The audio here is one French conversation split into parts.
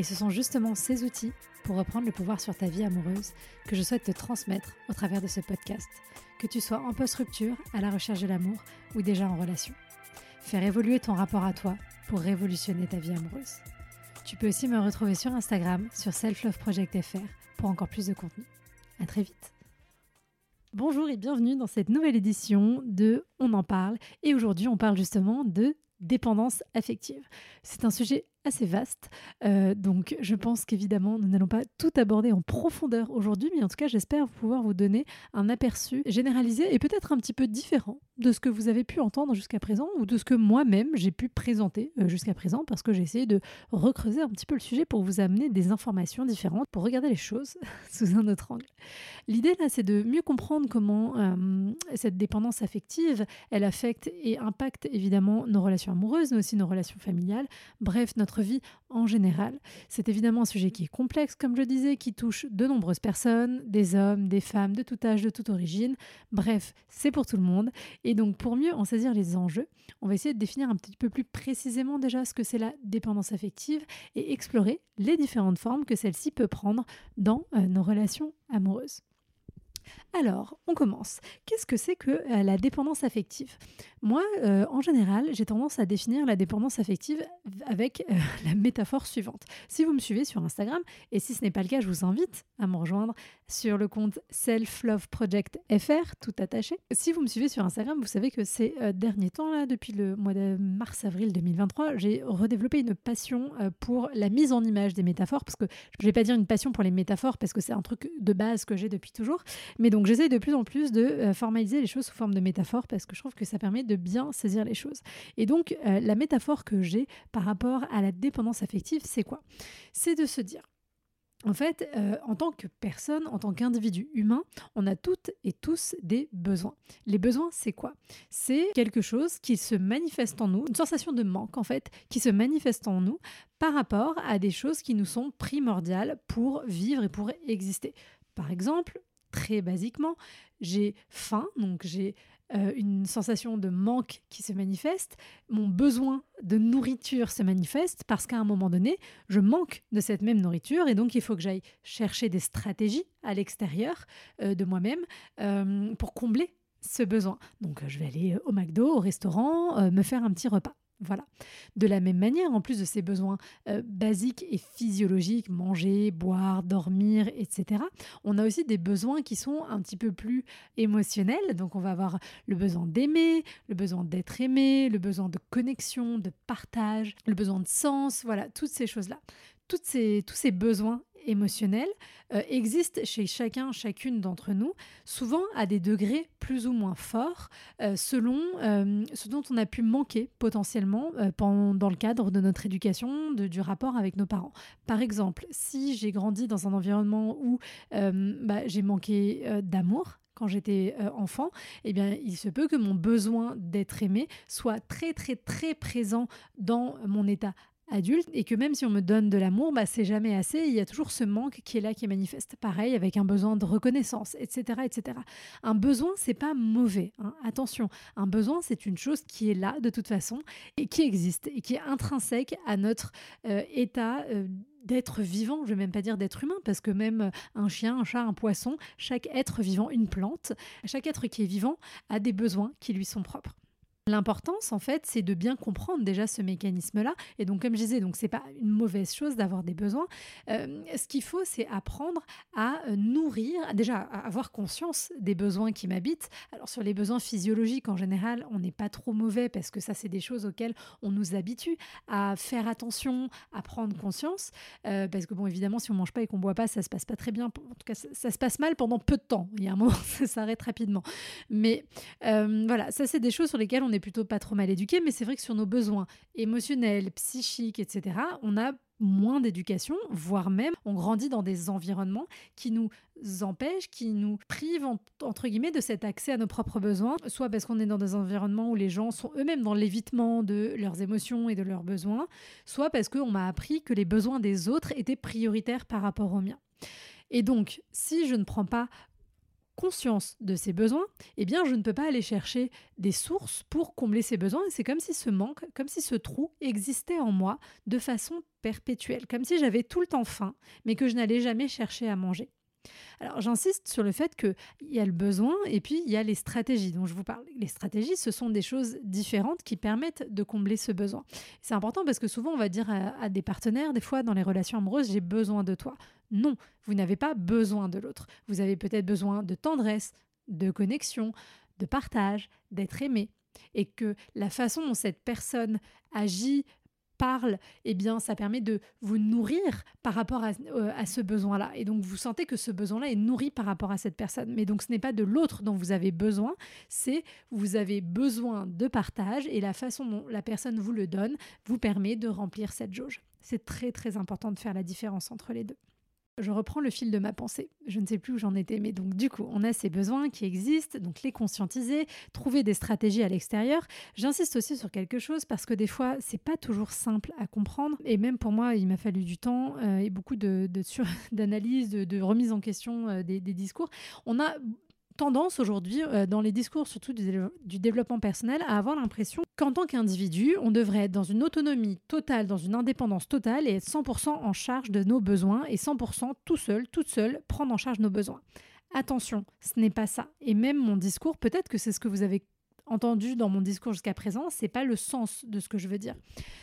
Et ce sont justement ces outils pour reprendre le pouvoir sur ta vie amoureuse que je souhaite te transmettre au travers de ce podcast, que tu sois en post-rupture, à la recherche de l'amour ou déjà en relation. Faire évoluer ton rapport à toi pour révolutionner ta vie amoureuse. Tu peux aussi me retrouver sur Instagram, sur selfloveproject.fr pour encore plus de contenu. À très vite. Bonjour et bienvenue dans cette nouvelle édition de On en parle. Et aujourd'hui, on parle justement de dépendance affective. C'est un sujet assez vaste. Euh, donc je pense qu'évidemment, nous n'allons pas tout aborder en profondeur aujourd'hui, mais en tout cas, j'espère pouvoir vous donner un aperçu généralisé et peut-être un petit peu différent de ce que vous avez pu entendre jusqu'à présent ou de ce que moi-même j'ai pu présenter euh, jusqu'à présent parce que j'ai essayé de recreuser un petit peu le sujet pour vous amener des informations différentes, pour regarder les choses sous un autre angle. L'idée là, c'est de mieux comprendre comment euh, cette dépendance affective, elle affecte et impacte évidemment nos relations amoureuses, mais aussi nos relations familiales, bref, notre vie en général. C'est évidemment un sujet qui est complexe, comme je disais, qui touche de nombreuses personnes, des hommes, des femmes, de tout âge, de toute origine. Bref, c'est pour tout le monde. Et donc, pour mieux en saisir les enjeux, on va essayer de définir un petit peu plus précisément déjà ce que c'est la dépendance affective et explorer les différentes formes que celle-ci peut prendre dans euh, nos relations amoureuses. Alors, on commence. Qu'est-ce que c'est que euh, la dépendance affective? Moi, euh, en général, j'ai tendance à définir la dépendance affective avec euh, la métaphore suivante. Si vous me suivez sur Instagram, et si ce n'est pas le cas, je vous invite à me rejoindre sur le compte Self Love Project FR, tout attaché. Si vous me suivez sur Instagram, vous savez que ces derniers temps, là, depuis le mois de mars-avril 2023, j'ai redéveloppé une passion pour la mise en image des métaphores, parce que je ne vais pas dire une passion pour les métaphores, parce que c'est un truc de base que j'ai depuis toujours, mais donc j'essaye de plus en plus de euh, formaliser les choses sous forme de métaphores parce que je trouve que ça permet bien saisir les choses. Et donc euh, la métaphore que j'ai par rapport à la dépendance affective, c'est quoi? C'est de se dire en fait, euh, en tant que personne, en tant qu'individu humain, on a toutes et tous des besoins. Les besoins, c'est quoi? C'est quelque chose qui se manifeste en nous, une sensation de manque en fait, qui se manifeste en nous par rapport à des choses qui nous sont primordiales pour vivre et pour exister. Par exemple, très basiquement, j'ai faim, donc j'ai euh, une sensation de manque qui se manifeste, mon besoin de nourriture se manifeste parce qu'à un moment donné, je manque de cette même nourriture et donc il faut que j'aille chercher des stratégies à l'extérieur euh, de moi-même euh, pour combler ce besoin. Donc je vais aller au McDo, au restaurant, me faire un petit repas. Voilà. De la même manière, en plus de ces besoins euh, basiques et physiologiques, manger, boire, dormir, etc., on a aussi des besoins qui sont un petit peu plus émotionnels. Donc on va avoir le besoin d'aimer, le besoin d'être aimé, le besoin de connexion, de partage, le besoin de sens, voilà, toutes ces choses-là. Ces, tous ces besoins émotionnels euh, existent chez chacun, chacune d'entre nous, souvent à des degrés plus ou moins forts, euh, selon euh, ce dont on a pu manquer potentiellement pendant, dans le cadre de notre éducation, de, du rapport avec nos parents. Par exemple, si j'ai grandi dans un environnement où bah, j'ai manqué d'amour, quand j'étais enfant, eh bien, il se peut que mon besoin d'être aimé soit très très très présent dans mon état adulte et que même si on me donne de l'amour, bah, c'est jamais assez. Il y a toujours ce manque qui est là, qui est manifeste. Pareil avec un besoin de reconnaissance, etc., etc. Un besoin, c'est pas mauvais. Hein. Attention, un besoin, c'est une chose qui est là de toute façon et qui existe et qui est intrinsèque à notre euh, état. Euh, d'être vivant, je vais même pas dire d'être humain, parce que même un chien, un chat, un poisson, chaque être vivant, une plante, chaque être qui est vivant a des besoins qui lui sont propres. L'importance, en fait, c'est de bien comprendre déjà ce mécanisme-là. Et donc, comme je disais, donc c'est pas une mauvaise chose d'avoir des besoins. Euh, ce qu'il faut, c'est apprendre à euh, nourrir, déjà à avoir conscience des besoins qui m'habitent. Alors, sur les besoins physiologiques, en général, on n'est pas trop mauvais parce que ça, c'est des choses auxquelles on nous habitue à faire attention, à prendre conscience. Euh, parce que, bon, évidemment, si on mange pas et qu'on boit pas, ça se passe pas très bien. En tout cas, ça, ça, se passe mal pendant peu de temps. Il y a un moment, ça s'arrête rapidement. Mais voilà, ça, c'est des choses sur lesquelles on est plutôt pas trop mal éduqué, mais c'est vrai que sur nos besoins émotionnels, psychiques, etc., on a moins d'éducation, voire même on grandit dans des environnements qui nous empêchent, qui nous privent entre guillemets de cet accès à nos propres besoins, soit parce qu'on est dans des environnements où les gens sont eux-mêmes dans l'évitement de leurs émotions et de leurs besoins, soit parce qu'on m'a appris que les besoins des autres étaient prioritaires par rapport aux miens. Et donc, si je ne prends pas conscience de ces besoins, eh bien, je ne peux pas aller chercher des sources pour combler ces besoins. C'est comme si ce manque, comme si ce trou existait en moi de façon perpétuelle, comme si j'avais tout le temps faim, mais que je n'allais jamais chercher à manger. Alors j'insiste sur le fait qu'il y a le besoin et puis il y a les stratégies dont je vous parle. Les stratégies, ce sont des choses différentes qui permettent de combler ce besoin. C'est important parce que souvent on va dire à, des partenaires, des fois dans les relations amoureuses, j'ai besoin de toi. Non, vous n'avez pas besoin de l'autre. Vous avez peut-être besoin de tendresse, de connexion, de partage, d'être aimé. Et que la façon dont cette personne agit, parle, eh ça permet de vous nourrir par rapport euh, à, ce besoin-là. Et donc, vous sentez que ce besoin-là est nourri par rapport à cette personne. Mais donc, ce n'est pas de l'autre dont vous avez besoin, c'est vous avez besoin de partage et la façon dont la personne vous le donne vous permet de remplir cette jauge. C'est très, très important de faire la différence entre les deux je reprends le fil de ma pensée. Je ne sais plus où j'en étais, mais donc du coup, on a ces besoins qui existent, donc les conscientiser, trouver des stratégies à l'extérieur. J'insiste aussi sur quelque chose parce que des fois, c'est pas toujours simple à comprendre, et même pour moi, il m'a fallu du temps euh, et beaucoup de, d'analyse, de, remise en question euh, des, des discours. On a tendance aujourd'hui, euh, dans les discours surtout du, développement personnel, à avoir l'impression qu'en tant qu'individu, on devrait être dans une autonomie totale, dans une indépendance totale et être 100% en charge de nos besoins et 100% tout seul, toute seule, prendre en charge nos besoins. Attention, ce n'est pas ça. Et même mon discours, peut-être que c'est ce que vous avez entendu dans mon discours jusqu'à présent, c'est pas le sens de ce que je veux dire.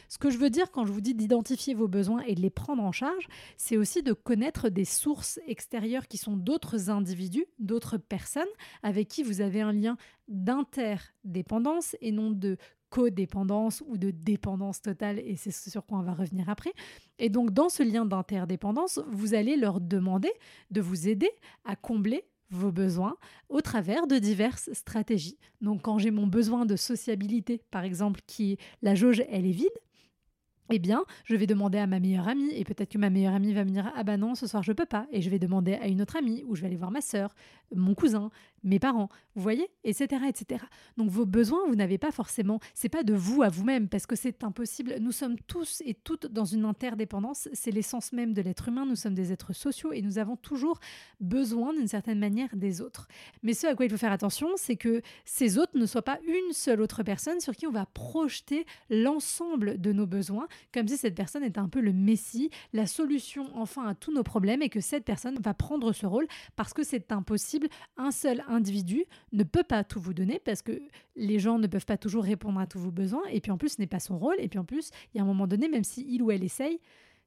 Ce que je veux dire quand je vous dis d'identifier vos besoins et de les prendre en charge, c'est aussi de connaître des sources extérieures qui sont d'autres individus, d'autres personnes avec qui vous avez un lien d'interdépendance et non de codépendance ou de dépendance totale, et c'est sur quoi on va revenir après. Et donc, dans ce lien d'interdépendance, vous allez leur demander de vous aider à combler vos besoins au travers de diverses stratégies. Donc quand j'ai mon besoin de sociabilité, par exemple, qui la jauge, elle est vide, eh bien, je vais demander à ma meilleure amie, et peut-être que ma meilleure amie va me dire Ah bah non, ce soir je peux pas. Et je vais demander à une autre amie, ou je vais aller voir ma sœur, mon cousin, mes parents, vous voyez, etc., etc. Donc vos besoins, vous n'avez pas forcément, c'est pas de vous à vous-même, parce que c'est impossible. Nous sommes tous et toutes dans une interdépendance, c'est l'essence même de l'être humain, nous sommes des êtres sociaux et nous avons toujours besoin d'une certaine manière des autres. Mais ce à quoi il faut faire attention, c'est que ces autres ne soient pas une seule autre personne sur qui on va projeter l'ensemble de nos besoins, comme si cette personne était un peu le messie, la solution enfin à tous nos problèmes, et que cette personne va prendre ce rôle parce que c'est impossible, un seul individu ne peut pas tout vous donner parce que les gens ne peuvent pas toujours répondre à tous vos besoins. Et puis en plus, ce n'est pas son rôle. Et puis en plus, il y a un moment donné, même si il ou elle essaye,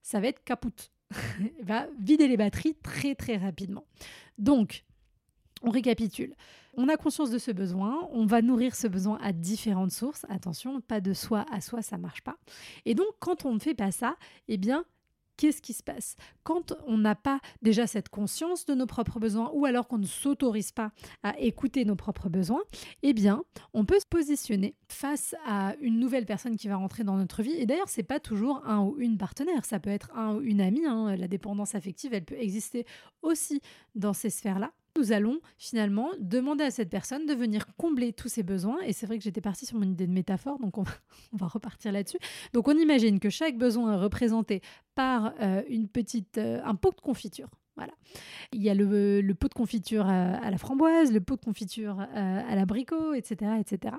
ça va être capoute. va vider les batteries très très rapidement. Donc, on récapitule. On a conscience de ce besoin, on va nourrir ce besoin à différentes sources. Attention, pas de soi à soi, ça marche pas. Et donc, quand on ne fait pas ça, eh bien, qu'est-ce qui se passe Quand on n'a pas déjà cette conscience de nos propres besoins ou alors qu'on ne s'autorise pas à écouter nos propres besoins, eh bien, on peut se positionner face à une nouvelle personne qui va rentrer dans notre vie. Et d'ailleurs, c'est pas toujours un ou une partenaire, ça peut être un ou une amie. Hein. La dépendance affective, elle peut exister aussi dans ces sphères-là nous allons finalement demander à cette personne de venir combler tous ses besoins. Et c'est vrai que j'étais partie sur mon idée de métaphore, donc on va, repartir là-dessus. Donc on imagine que chaque besoin est représenté par euh, une petite, euh, un pot de confiture. Voilà. Il y a le, pot de confiture à, la framboise, le pot de confiture à, euh, à l'abricot, etc., etc.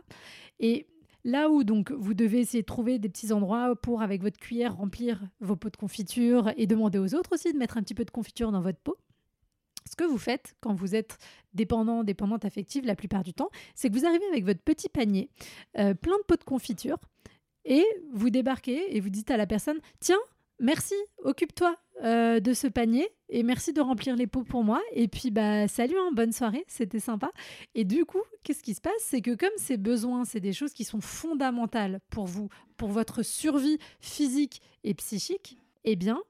Et là où donc vous devez essayer de trouver des petits endroits pour, avec votre cuillère, remplir vos pots de confiture et demander aux autres aussi de mettre un petit peu de confiture dans votre pot. Ce que vous faites quand vous êtes dépendant, dépendante affective la plupart du temps, c'est que vous arrivez avec votre petit panier, euh, plein de pots de confiture, et vous débarquez et vous dites à la personne Tiens, merci, occupe-toi euh, de ce panier et merci de remplir les pots pour moi. Et puis, bah, salut, hein, bonne soirée, c'était sympa. Et du coup, qu'est-ce qui se passe? C'est que comme ces besoins, c'est des choses qui sont fondamentales pour vous, pour votre survie physique et psychique, eh bien,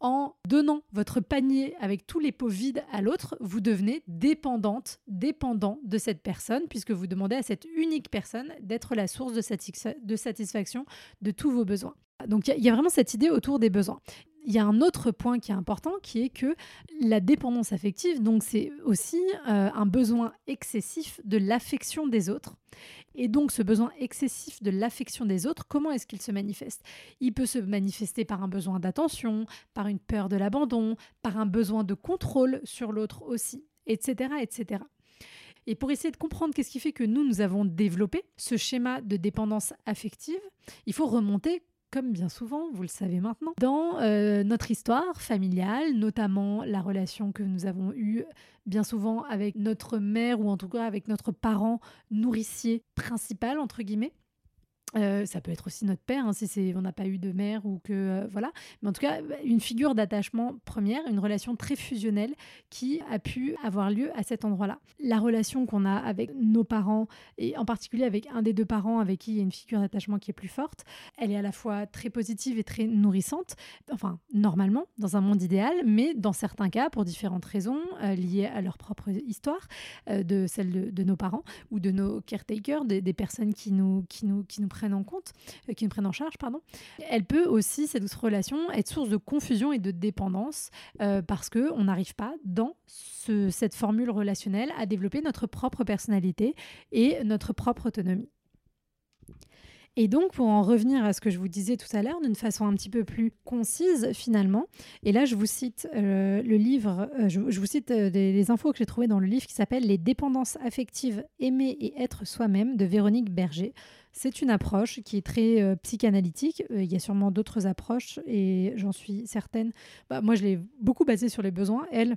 en donnant votre panier avec tous les pots vides à l'autre, vous devenez dépendante, dépendant de cette personne, puisque vous demandez à cette unique personne d'être la source de, satisfaction de tous vos besoins. Donc il y, a vraiment cette idée autour des besoins il y a un autre point qui est important qui est que la dépendance affective, donc c'est aussi euh, un besoin excessif de l'affection des autres. Et donc ce besoin excessif de l'affection des autres, comment est-ce qu'il se manifeste? Il peut se manifester par un besoin d'attention, par une peur de l'abandon, par un besoin de contrôle sur l'autre aussi, etc., etc. Et pour essayer de comprendre qu'est-ce qui fait que nous, nous avons développé ce schéma de dépendance affective, il faut remonter comme bien souvent, vous le savez maintenant, dans euh, notre histoire familiale, notamment la relation que nous avons eue bien souvent avec notre mère ou en tout cas avec notre parent nourricier principal, entre guillemets. Euh, ça peut être aussi notre père, hein, si on n'a pas eu de mère ou que euh, voilà. Mais en tout cas, une figure d'attachement première, une relation très fusionnelle qui a pu avoir lieu à cet endroit-là. La relation qu'on a avec nos parents et en particulier avec un des deux parents avec qui il y a une figure d'attachement qui est plus forte, elle est à la fois très positive et très nourrissante. Enfin, normalement, dans un monde idéal, mais dans certains cas, pour différentes raisons euh, liées à leur propre histoire, de celle de, nos parents ou de nos caretakers, des, des personnes qui nous, qui nous, qui nous en compte, euh, qui nous prennent en charge, pardon, elle peut aussi, cette relation, être source de confusion et de dépendance euh, parce qu'on n'arrive pas dans cette formule relationnelle à développer notre propre personnalité et notre propre autonomie. Et donc, pour en revenir à ce que je vous disais tout à l'heure, d'une façon un petit peu plus concise finalement, et là je vous cite euh, le livre, euh, je, vous cite euh, les infos que j'ai trouvées dans le livre qui s'appelle Les dépendances affectives, aimer et être soi-même de Véronique Berger. C'est une approche qui est très psychanalytique. il y a sûrement d'autres approches et j'en suis certaine. Bah, moi, je l'ai beaucoup basée sur les besoins. Elle,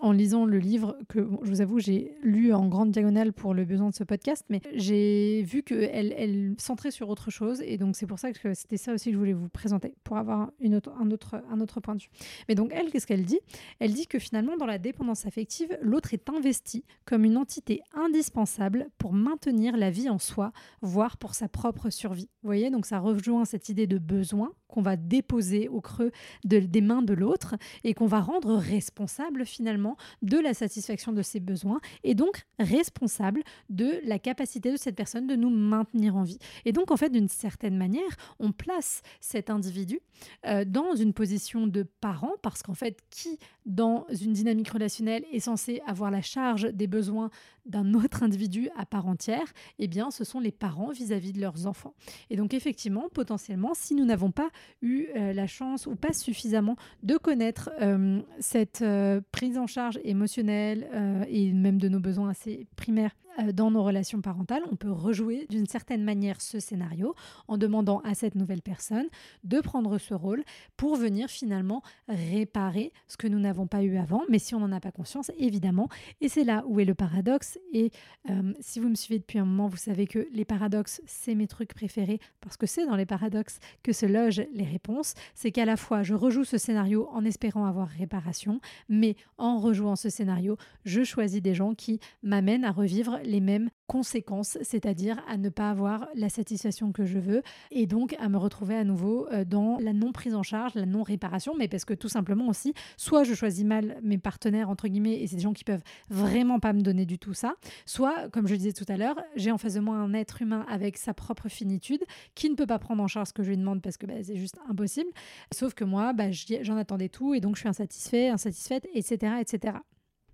en lisant le livre que je vous avoue j'ai lu en grande diagonale pour le besoin de ce podcast, mais j'ai vu qu'elle elle centrait sur autre chose et donc c'est pour ça que c'était ça aussi que je voulais vous présenter pour avoir un autre point de vue. Mais donc elle, qu'est-ce qu'elle dit? Elle dit que finalement dans la dépendance affective, l'autre est investi comme une entité indispensable pour maintenir la vie en soi, voire pour sa propre survie. Vous voyez, donc ça rejoint cette idée de besoin qu'on va déposer au creux des mains de l'autre et qu'on va rendre responsable finalement de la satisfaction de ses besoins et donc responsable de la capacité de cette personne de nous maintenir en vie. Et donc en fait d'une certaine manière, on place cet individu euh, dans une position de parent parce qu'en fait qui dans une dynamique relationnelle est censé avoir la charge des besoins d'un autre individu à part entière, eh bien ce sont les parents vis-à-vis de leurs enfants. Et donc effectivement, potentiellement, si nous n'avons pas eu euh, la chance ou pas suffisamment de connaître euh, cette prise en charge émotionnelle et même de nos besoins assez primaires. euh, dans nos relations parentales, on peut rejouer d'une certaine manière ce scénario en demandant à cette nouvelle personne de prendre ce rôle pour venir finalement réparer ce que nous n'avons pas eu avant, mais si on n'en a pas conscience, évidemment. Et c'est là où est le paradoxe. Et euh, si vous me suivez depuis un moment, vous savez que les paradoxes, c'est mes trucs préférés parce que c'est dans les paradoxes que se logent les réponses. C'est qu'à la fois, je rejoue ce scénario en espérant avoir réparation, mais en rejouant ce scénario, je choisis des gens qui m'amènent à revivre les mêmes conséquences, c'est-à-dire à ne pas avoir la satisfaction que je veux et donc à me retrouver à nouveau euh, dans la non prise en charge, la non réparation, mais parce que tout simplement aussi, soit je choisis mal mes partenaires entre guillemets et c'est des gens qui peuvent vraiment pas me donner du tout ça, soit comme je disais tout à l'heure, j'ai en face de moi un être humain avec sa propre finitude qui ne peut pas prendre en charge ce que je lui demande parce que bah, c'est juste impossible, sauf que moi, bah, j'en attendais tout et donc je suis insatisfait, insatisfaite, etc., etc.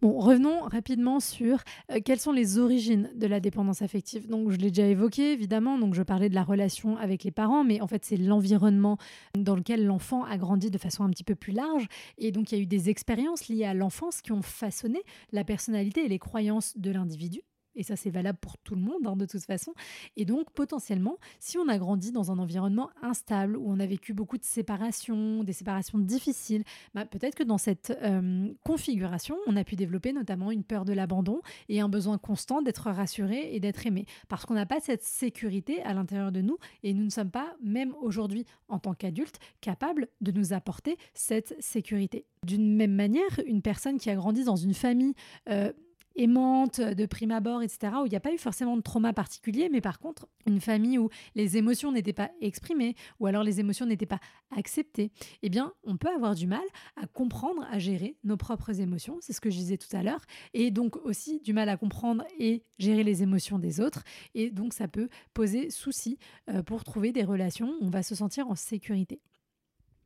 Bon, revenons rapidement sur euh, quelles sont les origines de la dépendance affective. Donc, je l'ai déjà évoqué, évidemment. Donc, je parlais de la relation avec les parents, mais en fait, c'est l'environnement dans lequel l'enfant a grandi de façon un petit peu plus large. Et donc, il y a eu des expériences liées à l'enfance qui ont façonné la personnalité et les croyances de l'individu. Et ça, c'est valable pour tout le monde, hein, de toute façon. Et donc, potentiellement, si on a grandi dans un environnement instable, où on a vécu beaucoup de séparations, des séparations difficiles, bah, peut-être que dans cette euh, configuration, on a pu développer notamment une peur de l'abandon et un besoin constant d'être rassuré et d'être aimé. Parce qu'on n'a pas cette sécurité à l'intérieur de nous et nous ne sommes pas, même aujourd'hui, en tant qu'adultes, capables de nous apporter cette sécurité. D'une même manière, une personne qui a grandi dans une famille... Euh, aimante de prime abord, etc., où il n'y a pas eu forcément de trauma particulier, mais par contre, une famille où les émotions n'étaient pas exprimées, ou alors les émotions n'étaient pas acceptées, eh bien, on peut avoir du mal à comprendre, à gérer nos propres émotions, c'est ce que je disais tout à l'heure, et donc aussi du mal à comprendre et gérer les émotions des autres, et donc ça peut poser souci euh, pour trouver des relations où on va se sentir en sécurité.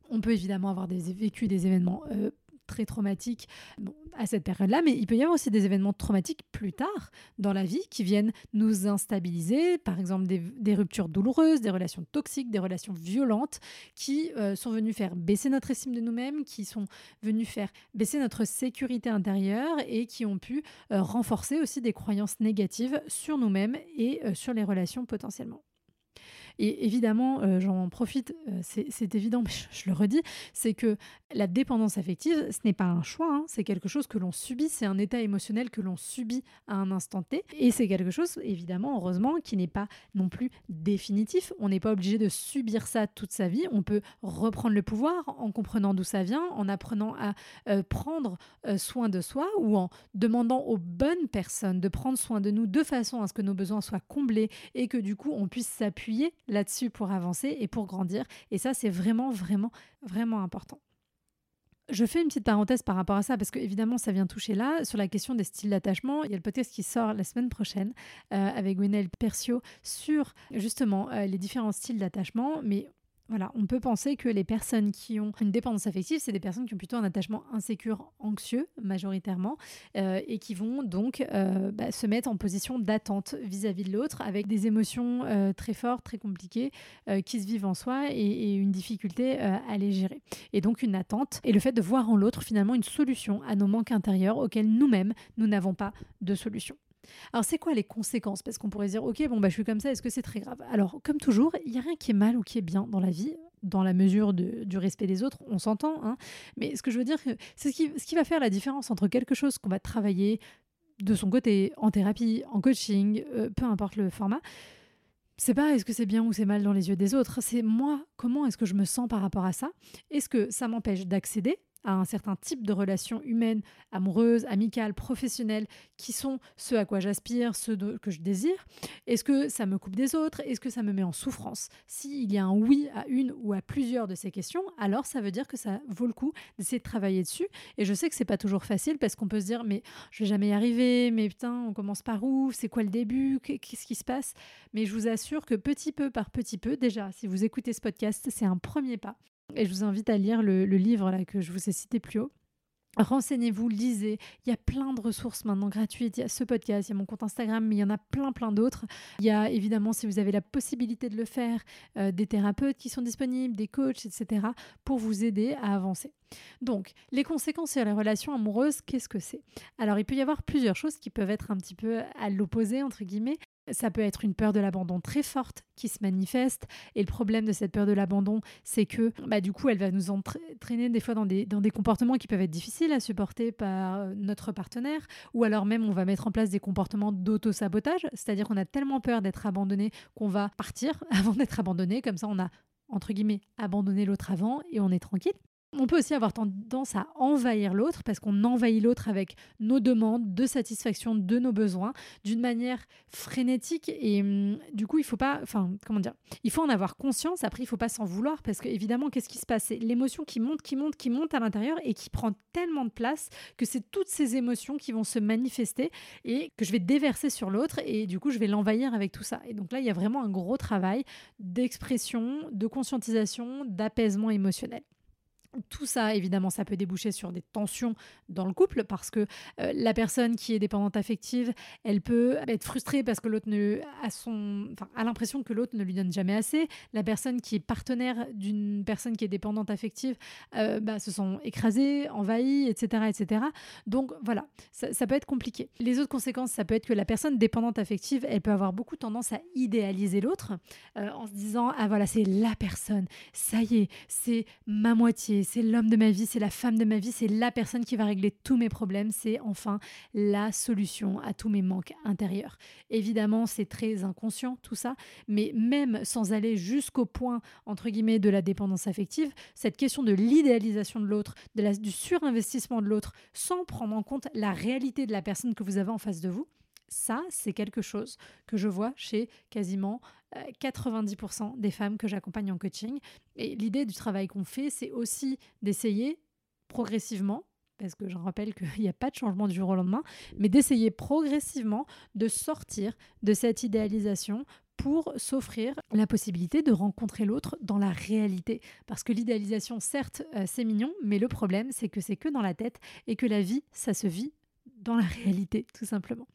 On peut évidemment avoir vécu des événements euh, très traumatiques à cette période-là, mais il peut y avoir aussi des événements traumatiques plus tard dans la vie qui viennent nous instabiliser, par exemple des, ruptures douloureuses, des relations toxiques, des relations violentes qui euh, sont venues faire baisser notre estime de nous-mêmes, qui sont venues faire baisser notre sécurité intérieure et qui ont pu euh, renforcer aussi des croyances négatives sur nous-mêmes et sur les relations potentiellement. Et évidemment, euh, j'en profite, euh, c'est évident, mais je, le redis, c'est que la dépendance affective, ce n'est pas un choix, hein, c'est quelque chose que l'on subit, c'est un état émotionnel que l'on subit à un instant T. Et c'est quelque chose, évidemment, heureusement, qui n'est pas non plus définitif. On n'est pas obligé de subir ça toute sa vie. On peut reprendre le pouvoir en comprenant d'où ça vient, en apprenant à euh, prendre soin de soi ou en demandant aux bonnes personnes de prendre soin de nous de façon à ce que nos besoins soient comblés et que du coup on puisse s'appuyer là-dessus pour avancer et pour grandir. Et ça, c'est vraiment, vraiment, vraiment important. Je fais une petite parenthèse par rapport à ça parce que évidemment ça vient toucher là sur la question des styles d'attachement. Il y a le podcast qui sort la semaine prochaine euh, avec Gwenaëlle Percio sur justement euh, les différents styles d'attachement, mais voilà, on peut penser que les personnes qui ont une dépendance affective, c'est des personnes qui ont plutôt un attachement insécure, anxieux majoritairement, euh, et qui vont donc euh, bah, se mettre en position d'attente vis-à-vis de l'autre, avec des émotions euh, très fortes, très compliquées, qui se vivent en soi et, et une difficulté à les gérer. Et donc une attente, et le fait de voir en l'autre finalement une solution à nos manques intérieurs auxquels nous-mêmes, nous n'avons pas de solution. Alors, c'est quoi les conséquences? Parce qu'on pourrait dire, ok, bon, bah, je suis comme ça, est-ce que c'est très grave? Alors, comme toujours, il n'y a rien qui est mal ou qui est bien dans la vie, dans la mesure du respect des autres, on s'entend. Hein Mais ce que je veux dire, c'est ce qui, va faire la différence entre quelque chose qu'on va travailler de son côté, en thérapie, en coaching, euh, peu importe le format. C'est pas est-ce que c'est bien ou c'est mal dans les yeux des autres, c'est moi, comment est-ce que je me sens par rapport à ça? Est-ce que ça m'empêche d'accéder à un certain type de relations humaines, amoureuses, amicales, professionnelles, qui sont ceux à quoi j'aspire, ceux que je désire. Est-ce que ça me coupe des autres? Est-ce que ça me met en souffrance? S'il y a un oui à une ou à plusieurs de ces questions, alors ça veut dire que ça vaut le coup d'essayer de travailler dessus. Et je sais que c'est pas toujours facile parce qu'on peut se dire mais je vais jamais y arriver, mais putain, on commence par où? C'est quoi le début? Qu'est-ce qui se passe? Mais je vous assure que petit peu par petit peu, déjà, si vous écoutez ce podcast, c'est un premier pas. Et je vous invite à lire le, livre que je vous ai cité plus haut. Renseignez-vous, lisez. Il y a plein de ressources maintenant gratuites. Il y a ce podcast, il y a mon compte Instagram, mais il y en a plein, plein d'autres. Il y a évidemment, si vous avez la possibilité de le faire, euh, des thérapeutes qui sont disponibles, des coachs, etc., pour vous aider à avancer. Donc, les conséquences sur les relations amoureuses, qu'est-ce que c'est? Alors, il peut y avoir plusieurs choses qui peuvent être un petit peu à l'opposé, entre guillemets. Ça peut être une peur de l'abandon très forte qui se manifeste. Et le problème de cette peur de l'abandon, c'est que bah, du coup, elle va nous entraîner des fois dans des, dans des comportements qui peuvent être difficiles à supporter par euh, notre partenaire. Ou alors même, on va mettre en place des comportements d'auto-sabotage. C'est-à-dire qu'on a tellement peur d'être abandonné qu'on va partir avant d'être abandonné. Comme ça, on a entre guillemets, abandonné l'autre avant et on est tranquille. On peut aussi avoir tendance à envahir l'autre parce qu'on envahit l'autre avec nos demandes de satisfaction de nos besoins d'une manière frénétique et hum, du coup il faut pas, enfin comment dire, il faut en avoir conscience. Après il faut pas s'en vouloir parce que évidemment qu'est-ce qui se passe? C'est l'émotion qui monte, qui monte, qui monte à l'intérieur et qui prend tellement de place que c'est toutes ces émotions qui vont se manifester et que je vais déverser sur l'autre et du coup je vais l'envahir avec tout ça. Et donc là il y a vraiment un gros travail d'expression, de conscientisation, d'apaisement émotionnel. Tout ça, évidemment, ça peut déboucher sur des tensions dans le couple parce que euh, la personne qui est dépendante affective, elle peut être frustrée parce que l'autre a, son, a l'impression que l'autre ne lui donne jamais assez. La personne qui est partenaire d'une personne qui est dépendante affective euh, bah, se sent écrasée, envahie, etc., etc. Donc voilà, ça, peut être compliqué. Les autres conséquences, ça peut être que la personne dépendante affective, elle peut avoir beaucoup tendance à idéaliser l'autre euh, en se disant ah voilà c'est la personne, ça y est, c'est ma moitié c'est l'homme de ma vie, c'est la femme de ma vie, c'est la personne qui va régler tous mes problèmes, c'est enfin la solution à tous mes manques intérieurs. Évidemment, c'est très inconscient tout ça, mais même sans aller jusqu'au point, entre guillemets, de la dépendance affective, cette question de l'idéalisation de l'autre, du surinvestissement de l'autre, sans prendre en compte la réalité de la personne que vous avez en face de vous, ça, c'est quelque chose que je vois chez quasiment 90% euh, des femmes que j'accompagne en coaching. Et l'idée du travail qu'on fait, c'est aussi d'essayer progressivement, parce que je rappelle qu'il n'y a pas de changement du jour au lendemain, mais d'essayer progressivement de sortir de cette idéalisation pour s'offrir la possibilité de rencontrer l'autre dans la réalité. Parce que l'idéalisation, certes, euh, c'est mignon, mais le problème, c'est que c'est que dans la tête et que la vie, ça se vit dans la réalité, tout simplement.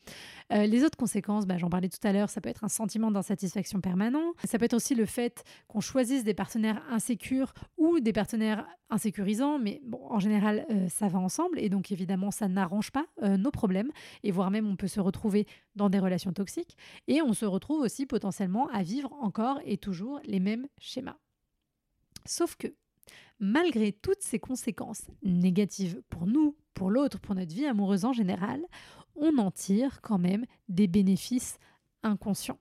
Euh, les autres conséquences, bah, j'en parlais tout à l'heure, ça peut être un sentiment d'insatisfaction permanent, ça peut être aussi le fait qu'on choisisse des partenaires insécures ou des partenaires insécurisants, mais bon, en général, euh, ça va ensemble, et donc évidemment, ça n'arrange pas euh, nos problèmes, et voire même on peut se retrouver dans des relations toxiques, et on se retrouve aussi potentiellement à vivre encore et toujours les mêmes schémas. Sauf que, malgré toutes ces conséquences négatives pour nous, pour l'autre, pour notre vie amoureuse en général, on en tire quand même des bénéfices inconscients.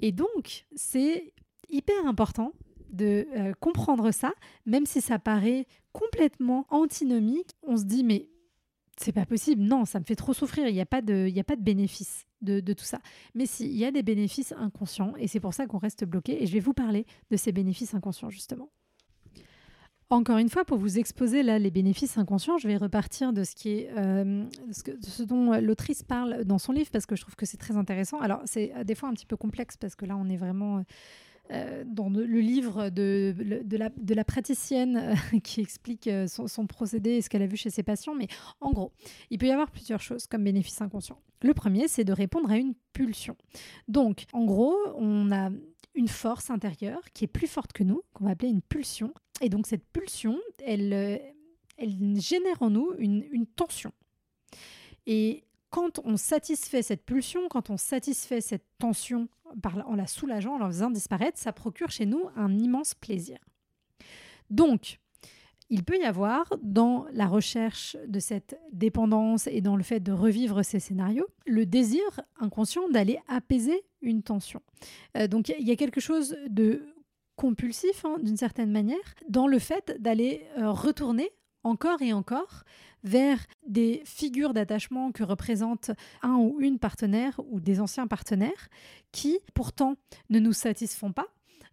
Et donc, c'est hyper important de euh, comprendre ça, même si ça paraît complètement antinomique. On se dit, mais c'est pas possible, non, ça me fait trop souffrir, il n'y a, pas de, a pas de bénéfice de, de tout ça. Mais si, il y a des bénéfices inconscients, et c'est pour ça qu'on reste bloqué, et je vais vous parler de ces bénéfices inconscients justement. Encore une fois, pour vous exposer les bénéfices inconscients, je vais repartir de ce euh, dont l'autrice parle dans son livre parce que je trouve que c'est très intéressant. Alors c'est euh, des fois un petit peu complexe parce que là on est vraiment euh, dans le livre de la, praticienne qui explique son, procédé et ce qu'elle a vu chez ses patients. Mais en gros, il peut y avoir plusieurs choses comme bénéfices inconscients. Le premier, c'est de répondre à une pulsion. Donc, en gros, on a une force intérieure qui est plus forte que nous, qu'on va appeler une pulsion, et donc cette pulsion, elle, euh, génère en nous une, tension. Et quand on satisfait cette pulsion, quand on satisfait cette tension en la soulageant, en la faisant disparaître, ça procure chez nous un immense plaisir. Donc, il peut y avoir dans la recherche de cette dépendance et dans le fait de revivre ces scénarios, le désir inconscient d'aller apaiser une tension. Euh, donc il y a quelque chose de compulsif, hein, d'une certaine manière, dans le fait d'aller euh, retourner encore et encore vers des figures d'attachement que représentent un ou une partenaire ou des anciens partenaires qui pourtant ne nous satisfont pas,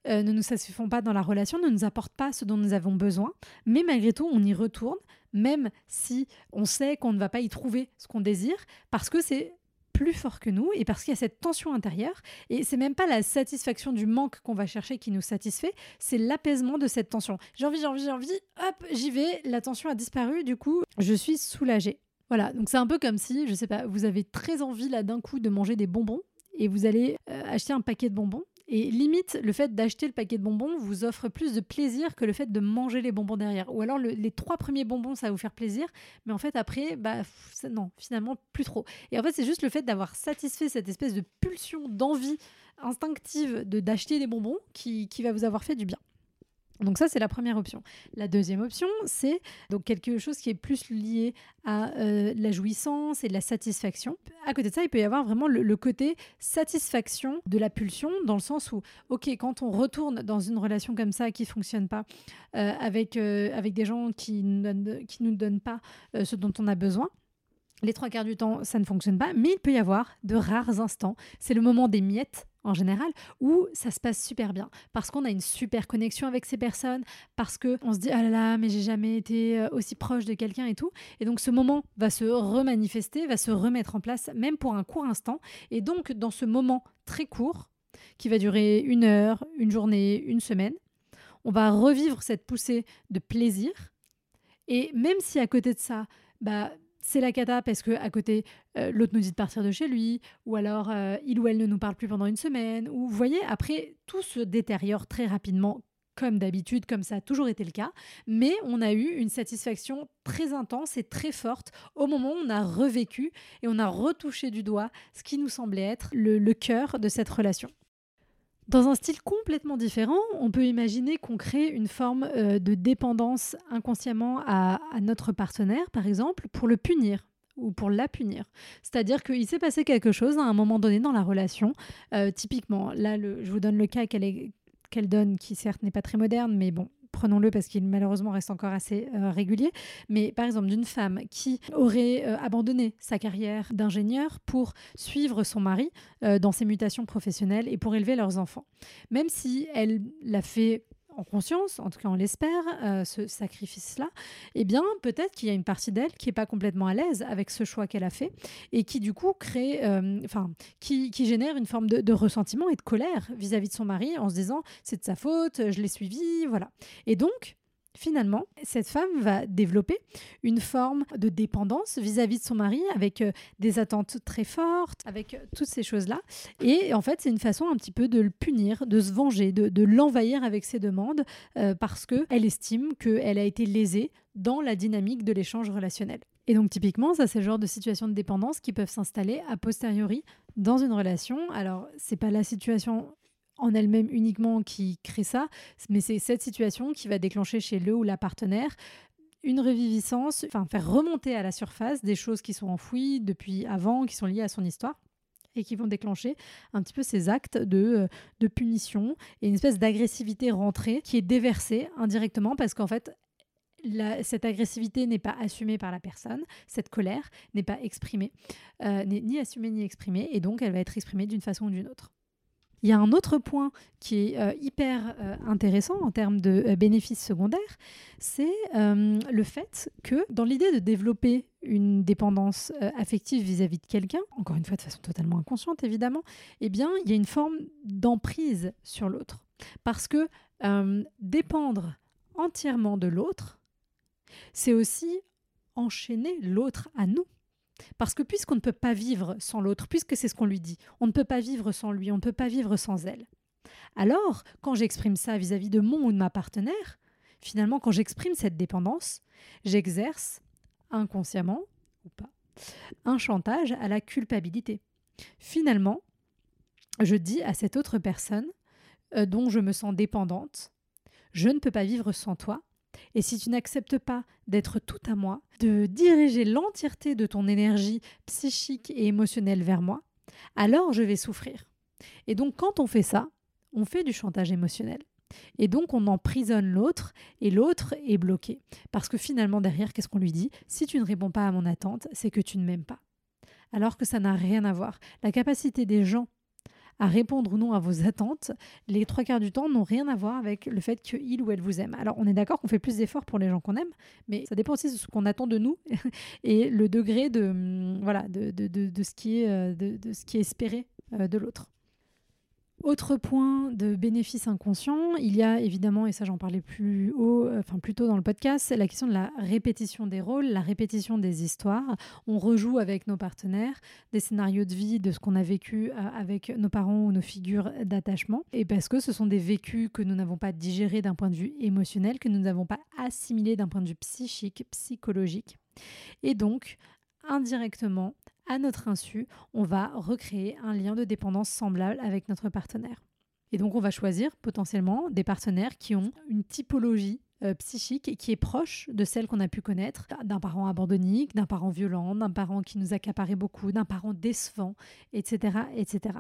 euh, ne nous satisfont pas dans la relation, ne nous apportent pas ce dont nous avons besoin, mais malgré tout on y retourne, même si on sait qu'on ne va pas y trouver ce qu'on désire, parce que c'est plus fort que nous et parce qu'il y a cette tension intérieure. Et c'est même pas la satisfaction du manque qu'on va chercher qui nous satisfait, c'est l'apaisement de cette tension. J'ai envie, j'ai envie, j'ai envie, hop, j'y vais, la tension a disparu, du coup, je suis soulagée. Voilà, donc c'est un peu comme si, je sais pas, vous avez très envie là d'un coup de manger des bonbons et vous allez euh, acheter un paquet de bonbons et limite, le fait d'acheter le paquet de bonbons vous offre plus de plaisir que le fait de manger les bonbons derrière. Ou alors les trois premiers bonbons, ça va vous faire plaisir, mais en fait après, bah non, finalement plus trop. Et en fait, c'est juste le fait d'avoir satisfait cette espèce de pulsion d'envie instinctive de d'acheter des bonbons qui, qui va vous avoir fait du bien. Donc ça, c'est la première option. La deuxième option, c'est donc quelque chose qui est plus lié à euh, la jouissance et de la satisfaction. À côté de ça, il peut y avoir vraiment le, côté satisfaction de la pulsion, dans le sens où, ok, quand on retourne dans une relation comme ça qui ne fonctionne pas, euh, avec, euh, avec des gens qui ne qui nous donnent pas ce dont on a besoin, les trois quarts du temps, ça ne fonctionne pas, mais il peut y avoir de rares instants. C'est le moment des miettes en général, où ça se passe super bien, parce qu'on a une super connexion avec ces personnes, parce que on se dit ah là là, mais j'ai jamais été euh, aussi proche de quelqu'un et tout, et donc ce moment va se remanifester, va se remettre en place, même pour un court instant, et donc dans ce moment très court, qui va durer une heure, une journée, une semaine, on va revivre cette poussée de plaisir, et même si à côté de ça, bah c'est la cata parce que à côté euh, l'autre nous dit de partir de chez lui ou alors euh, il ou elle ne nous parle plus pendant une semaine ou vous voyez après tout se détériore très rapidement comme d'habitude comme ça a toujours été le cas mais on a eu une satisfaction très intense et très forte au moment où on a revécu et on a retouché du doigt ce qui nous semblait être le cœur de cette relation Dans un style complètement différent, on peut imaginer qu'on crée une forme euh, de dépendance inconsciemment à, notre partenaire, par exemple, pour le punir ou pour la punir. C'est-à-dire qu'il s'est passé quelque chose à un moment donné dans la relation. Euh, typiquement, là, je vous donne le cas qu'elle donne, qui certes n'est pas très moderne, mais bon, prenons-le parce qu'il malheureusement reste encore assez euh, régulier, mais par exemple d'une femme qui aurait euh, abandonné sa carrière d'ingénieur pour suivre son mari euh, dans ses mutations professionnelles et pour élever leurs enfants. Même si elle l'a fait en conscience, en tout cas on l'espère, euh, ce sacrifice-là, eh bien peut-être qu'il y a une partie d'elle qui n'est pas complètement à l'aise avec ce choix qu'elle a fait et qui du coup crée, euh, enfin, qui, génère une forme de, de ressentiment et de colère vis-à-vis -vis de son mari en se disant c'est de sa faute, je l'ai suivi, voilà. Et donc finalement, cette femme va développer une forme de dépendance vis-à-vis de son mari avec euh, des attentes très fortes, avec euh, toutes ces choses-là. Et en fait, c'est une façon un petit peu de le punir, de se venger, de, l'envahir avec ses demandes euh, parce qu'elle estime qu'elle a été lésée dans la dynamique de l'échange relationnel. Et donc typiquement, ça c'est le genre de situation de dépendance qui peuvent s'installer a posteriori dans une relation. Alors, c'est pas la situation en elle-même uniquement qui crée ça, mais c'est cette situation qui va déclencher chez le ou la partenaire une reviviscence, enfin faire remonter à la surface des choses qui sont enfouies depuis avant, qui sont liées à son histoire et qui vont déclencher un petit peu ces actes de, euh, de punition et une espèce d'agressivité rentrée qui est déversée indirectement parce qu'en fait, cette agressivité n'est pas assumée par la personne, cette colère n'est pas exprimée, euh, ni assumée ni exprimée, et donc elle va être exprimée d'une façon ou d'une autre. Il y a un autre point qui est euh, hyper euh, intéressant en termes de euh, bénéfices secondaires, c'est le fait que dans l'idée de développer une dépendance affective vis-à-vis de quelqu'un, encore une fois de façon totalement inconsciente évidemment, eh bien il y a une forme d'emprise sur l'autre. Parce que dépendre entièrement de l'autre, c'est aussi enchaîner l'autre à nous. Parce que puisqu'on ne peut pas vivre sans l'autre, puisque c'est ce qu'on lui dit, on ne peut pas vivre sans lui, on ne peut pas vivre sans elle. Alors, quand j'exprime ça vis-à-vis de mon ou de ma partenaire, finalement, quand j'exprime cette dépendance, j'exerce inconsciemment ou pas un chantage à la culpabilité. Finalement, je dis à cette autre personne euh, dont je me sens dépendante, je ne peux pas vivre sans toi, et si tu n'acceptes pas d'être tout à moi, de diriger l'entièreté de ton énergie psychique et émotionnelle vers moi, alors je vais souffrir. Et donc quand on fait ça, on fait du chantage émotionnel. Et donc on emprisonne l'autre et l'autre est bloqué. Parce que finalement derrière, qu'est-ce qu'on lui dit? Si tu ne réponds pas à mon attente, c'est que tu ne m'aimes pas. Alors que ça n'a rien à voir. La capacité des gens à répondre ou non à vos attentes, les trois quarts du temps n'ont rien à voir avec le fait qu'il ou elle vous aime. Alors on est d'accord qu'on fait plus d'efforts pour les gens qu'on aime, mais ça dépend aussi de ce qu'on attend de nous et le degré de, hum, voilà, de, de, ce, qui est, euh, de, ce qui est espéré euh, de l'autre. Autre point de bénéfice inconscient, il y a évidemment, et ça j'en parlais plus haut, euh, enfin plus tôt dans le podcast, la question de la répétition des rôles, la répétition des histoires. On rejoue avec nos partenaires des scénarios de vie de ce qu'on a vécu euh, avec nos parents ou nos figures d'attachement. Et parce que ce sont des vécus que nous n'avons pas digérés d'un point de vue émotionnel, que nous n'avons pas assimilés d'un point de vue psychique, psychologique. Et donc, indirectement, à notre insu, on va recréer un lien de dépendance semblable avec notre partenaire. Et donc on va choisir potentiellement des partenaires qui ont une typologie euh, psychique qui est proche de celle qu'on a pu connaître, d'un parent abandonnique, d'un parent violent, d'un parent qui nous accaparait beaucoup, d'un parent décevant, etc., etc.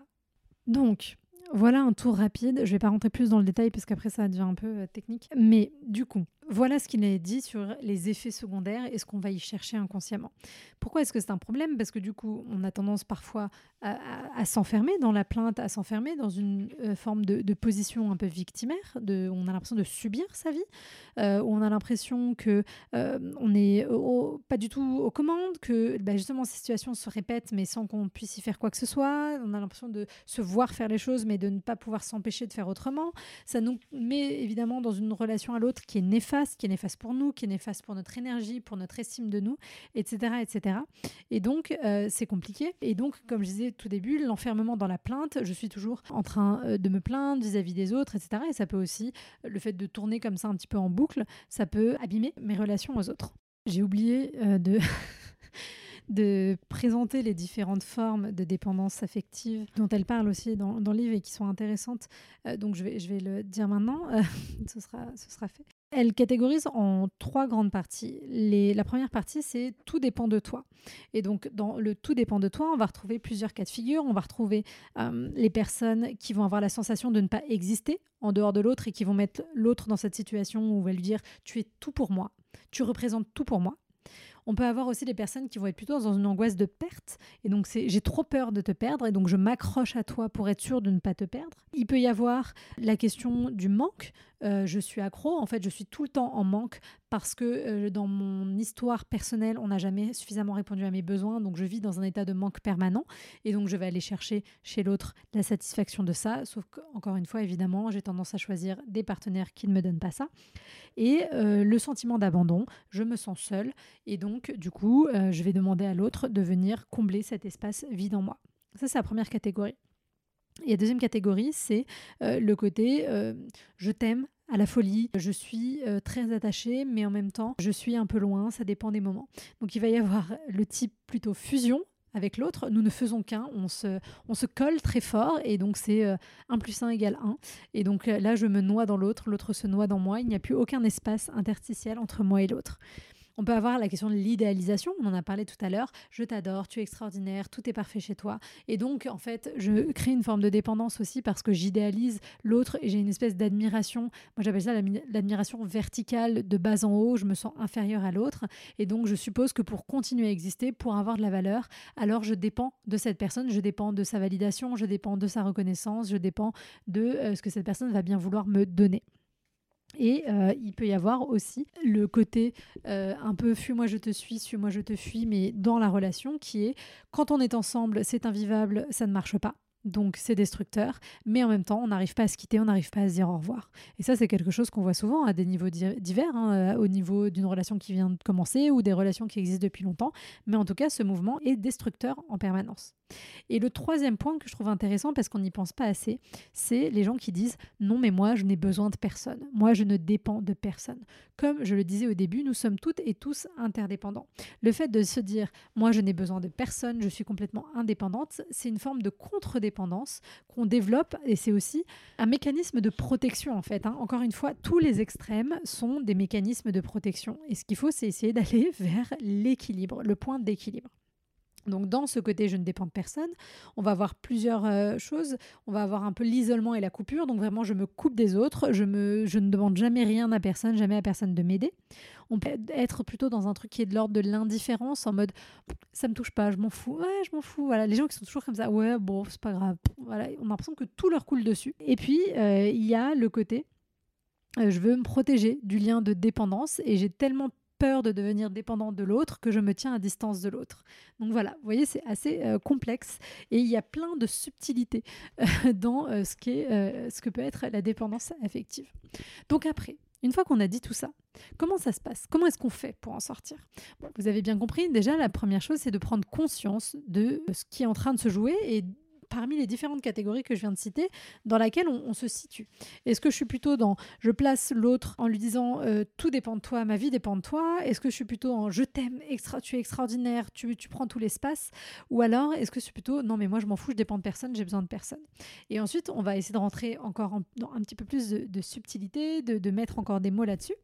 Donc, voilà un tour rapide. Je ne vais pas rentrer plus dans le détail parce qu'après ça devient un peu euh, technique. Mais du coup, voilà ce qu'il est dit sur les effets secondaires et ce qu'on va y chercher inconsciemment. Pourquoi est-ce que c'est un problème? Parce que du coup, on a tendance parfois à, s'enfermer dans la plainte, à s'enfermer dans une euh, forme de, position un peu victimaire. On a l'impression de subir sa vie. Euh, on a l'impression que euh, on n'est pas du tout aux commandes, que bah, justement ces situations se répètent mais sans qu'on puisse y faire quoi que ce soit. On a l'impression de se voir faire les choses mais de ne pas pouvoir s'empêcher de faire autrement. Ça nous met évidemment dans une relation à l'autre qui est néfaste qui est néfaste pour nous, qui est néfaste pour notre énergie, pour notre estime de nous, etc. etc. Et donc, euh, c'est compliqué. Et donc, comme je disais tout début, l'enfermement dans la plainte, je suis toujours en train euh, de me plaindre vis-à-vis des autres, etc. Et ça peut aussi, le fait de tourner comme ça un petit peu en boucle, ça peut abîmer mes relations aux autres. J'ai oublié euh, de... de présenter les différentes formes de dépendance affective dont elle parle aussi dans, le livre et qui sont intéressantes. Euh, donc je vais, je vais le dire maintenant, ce, sera, ce sera fait. Elle catégorise en trois grandes parties. La première partie, c'est tout dépend de toi. Et donc, dans le tout dépend de toi, on va retrouver plusieurs cas de figure. On va retrouver euh, les personnes qui vont avoir la sensation de ne pas exister en dehors de l'autre et qui vont mettre l'autre dans cette situation où on va lui dire Tu es tout pour moi, tu représentes tout pour moi. On peut avoir aussi des personnes qui vont être plutôt dans une angoisse de perte. Et donc, c'est j'ai trop peur de te perdre et donc je m'accroche à toi pour être sûr de ne pas te perdre. Il peut y avoir la question du manque. Euh, je suis accro, en fait, je suis tout le temps en manque parce que euh, dans mon histoire personnelle, on n'a jamais suffisamment répondu à mes besoins, donc je vis dans un état de manque permanent, et donc je vais aller chercher chez l'autre la satisfaction de ça, sauf qu'encore une fois, évidemment, j'ai tendance à choisir des partenaires qui ne me donnent pas ça. Et euh, le sentiment d'abandon, je me sens seule, et donc du coup, je vais demander à l'autre de venir combler cet espace vide en moi. Ça, c'est la première catégorie. Et la deuxième catégorie, c'est le côté je t'aime à la folie, je suis euh, très attachée, mais en même temps, je suis un peu loin, ça dépend des moments. Donc il va y avoir le type plutôt fusion avec l'autre, nous ne faisons qu'un, on se, on se colle très fort, et donc c'est 1 plus 1 égale 1. Et donc là, je me noie dans l'autre, l'autre se noie dans moi, il n'y a plus aucun espace interstitiel entre moi et l'autre. On peut avoir la question de l'idéalisation, on en a parlé tout à l'heure. Je t'adore, tu es extraordinaire, tout est parfait chez toi. Et donc, en fait, je crée une forme de dépendance aussi parce que j'idéalise l'autre et j'ai une espèce d'admiration. Moi, j'appelle ça l'admiration verticale de bas en haut. Je me sens inférieure à l'autre. Et donc, je suppose que pour continuer à exister, pour avoir de la valeur, alors je dépends de cette personne, je dépends de sa validation, je dépends de sa reconnaissance, je dépends de euh, ce que cette personne va bien vouloir me donner. Et euh, il peut y avoir aussi le côté euh, un peu fuis-moi je te suis, suis-moi je te fuis, mais dans la relation qui est quand on est ensemble, c'est invivable, ça ne marche pas. Donc c'est destructeur, mais en même temps, on n'arrive pas à se quitter, on n'arrive pas à se dire au revoir. Et ça, c'est quelque chose qu'on voit souvent à des niveaux divers, hein, euh, au niveau d'une relation qui vient de commencer ou des relations qui existent depuis longtemps. Mais en tout cas, ce mouvement est destructeur en permanence. Et le troisième point que je trouve intéressant, parce qu'on n'y pense pas assez, c'est les gens qui disent non, mais moi, je n'ai besoin de personne. Moi, je ne dépends de personne. Comme je le disais au début, nous sommes toutes et tous interdépendants. Le fait de se dire moi, je n'ai besoin de personne, je suis complètement indépendante, c'est une forme de contre-dépendance qu'on développe et c'est aussi un mécanisme de protection en fait. Hein. Encore une fois, tous les extrêmes sont des mécanismes de protection. Et ce qu'il faut, c'est essayer d'aller vers l'équilibre, le point d'équilibre. Donc dans ce côté je ne dépends de personne, on va avoir plusieurs euh, choses. On va avoir un peu l'isolement et la coupure. Donc vraiment je me coupe des autres, je, me, je ne demande jamais rien à personne, jamais à personne de m'aider. On peut être plutôt dans un truc qui est de l'ordre de l'indifférence, en mode ça me touche pas, je m'en fous, ouais je m'en fous. Voilà, les gens qui sont toujours comme ça, ouais bon c'est pas grave. Voilà, on a l'impression que tout leur coule dessus. Et puis euh, il y a le côté euh, je veux me protéger du lien de dépendance et j'ai tellement peur de devenir dépendant de l'autre que je me tiens à distance de l'autre. Donc voilà, vous voyez, c'est assez euh, complexe et il y a plein de subtilités euh, dans euh, ce, ce que peut être la dépendance affective. Donc après, une fois qu'on a dit tout ça, comment ça se passe? Comment est-ce qu'on fait pour en sortir? Vous avez bien compris, déjà la première chose, c'est de prendre conscience de ce qui est en train de se jouer et parmi les différentes catégories que je viens de citer, dans laquelle on, se situe. Est-ce que je suis plutôt dans je place l'autre en lui disant euh, tout dépend de toi, ma vie dépend de toi Est-ce que je suis plutôt en je t'aime, extra, tu es extraordinaire, tu, tu prends tout l'espace Ou alors est-ce que je suis plutôt non, mais moi je m'en fous, je dépends de personne, j'ai besoin de personne Et ensuite, on va essayer de rentrer encore dans un petit peu plus de, subtilité, de mettre encore des mots là-dessus.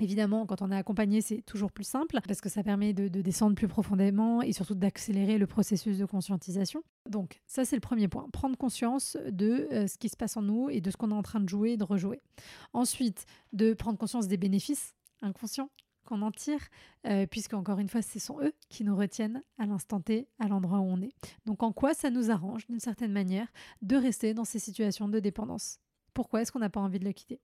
Évidemment, quand on est accompagné, c'est toujours plus simple parce que ça permet de, descendre plus profondément et surtout d'accélérer le processus de conscientisation. Donc, ça, c'est le premier point. Prendre conscience de euh, ce qui se passe en nous et de ce qu'on est en train de jouer et de rejouer. Ensuite, de prendre conscience des bénéfices inconscients qu'on en tire, euh, puisque encore une fois, ce sont eux qui nous retiennent à l'instant T, à l'endroit où on est. Donc, en quoi ça nous arrange, d'une certaine manière, de rester dans ces situations de dépendance? Pourquoi est-ce qu'on n'a pas envie de le quitter?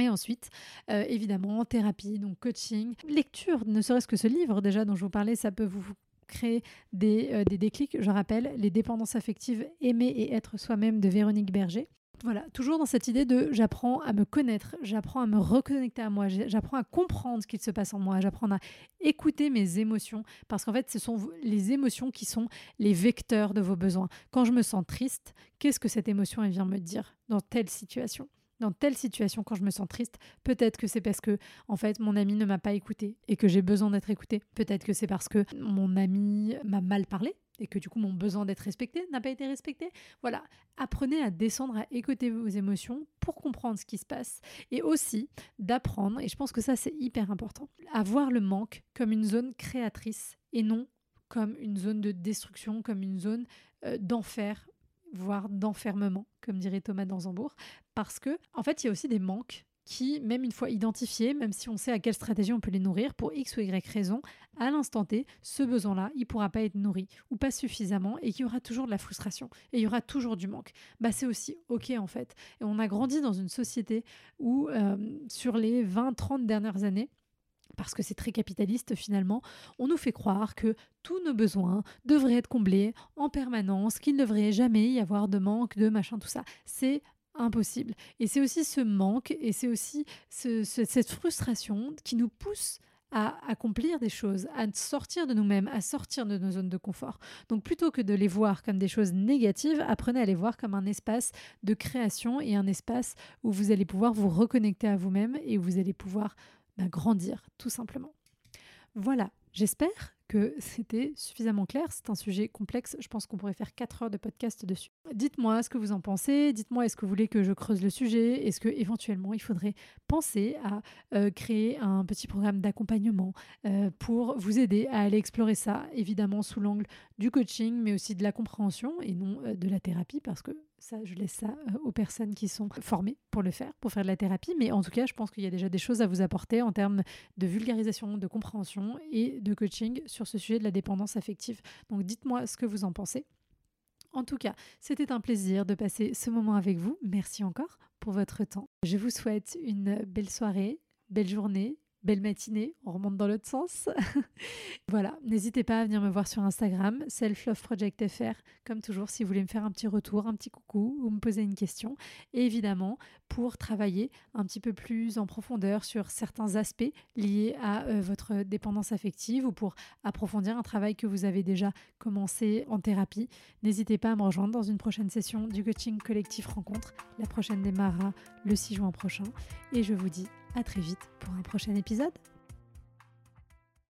Et ensuite, euh, évidemment, thérapie, donc coaching, lecture, ne serait-ce que ce livre déjà dont je vous parlais, ça peut vous créer des, euh, des déclics. Je rappelle, Les dépendances affectives, aimer et être soi-même de Véronique Berger. Voilà, toujours dans cette idée de j'apprends à me connaître, j'apprends à me reconnecter à moi, j'apprends à comprendre ce qu'il se passe en moi, j'apprends à écouter mes émotions, parce qu'en fait, ce sont les émotions qui sont les vecteurs de vos besoins. Quand je me sens triste, qu'est-ce que cette émotion elle vient me dire dans telle situation? Dans telle situation quand je me sens triste, peut-être que c'est parce que en fait mon ami ne m'a pas écouté et que j'ai besoin d'être écouté. Peut-être que c'est parce que mon ami m'a mal parlé et que du coup mon besoin d'être respecté n'a pas été respecté. Voilà, apprenez à descendre, à écouter vos émotions pour comprendre ce qui se passe et aussi d'apprendre, et je pense que ça c'est hyper important, à voir le manque comme une zone créatrice et non comme une zone de destruction, comme une zone euh, d'enfer, voire d'enfermement, comme dirait Thomas Danzambourg, parce que en fait il y a aussi des manques qui, même une fois identifiés, même si on sait à quelle stratégie on peut les nourrir, pour X ou Y raison, à l'instant T, ce besoin-là, il ne pourra pas être nourri ou pas suffisamment et qu'il y aura toujours de la frustration et il y aura toujours du manque. Bah, c'est aussi OK en fait. Et on a grandi dans une société où, euh, sur les 20-30 dernières années, parce que c'est très capitaliste finalement, on nous fait croire que tous nos besoins devraient être comblés en permanence, qu'il ne devrait jamais y avoir de manque, de machin, tout ça. C'est impossible. Et c'est aussi ce manque et c'est aussi cette frustration qui nous pousse à accomplir des choses, à sortir de nous-mêmes, à sortir de nos zones de confort. Donc plutôt que de les voir comme des choses négatives, apprenez à les voir comme un espace de création et un espace où vous allez pouvoir vous reconnecter à vous-même et où vous allez pouvoir bah, grandir, tout simplement. Voilà, j'espère que c'était suffisamment clair. C'est un sujet complexe. Je pense qu'on pourrait faire 4 heures de podcast dessus. Dites-moi ce que vous en pensez. Dites-moi est-ce que vous voulez que je creuse le sujet? Est-ce que éventuellement il faudrait penser à euh, créer un petit programme d'accompagnement euh, pour vous aider à aller explorer ça, évidemment sous l'angle du coaching, mais aussi de la compréhension et non euh, de la thérapie, parce que ça, je laisse ça aux personnes qui sont formées pour le faire, pour faire de la thérapie. Mais en tout cas, je pense qu'il y a déjà des choses à vous apporter en termes de vulgarisation, de compréhension et de coaching sur ce sujet de la dépendance affective. Donc dites-moi ce que vous en pensez. En tout cas, c'était un plaisir de passer ce moment avec vous. Merci encore pour votre temps. Je vous souhaite une belle soirée, belle journée, belle matinée, on remonte dans l'autre sens. voilà, n'hésitez pas à venir me voir sur Instagram, selfloveprojectfr, comme toujours si vous voulez me faire un petit retour, un petit coucou ou me poser une question. Et évidemment, pour travailler un petit peu plus en profondeur sur certains aspects liés à euh, votre dépendance affective ou pour approfondir un travail que vous avez déjà commencé en thérapie, n'hésitez pas à me rejoindre dans une prochaine session du coaching collectif rencontre. La prochaine démarrera le 6 juin prochain et je vous dis à très vite pour un prochain épisode.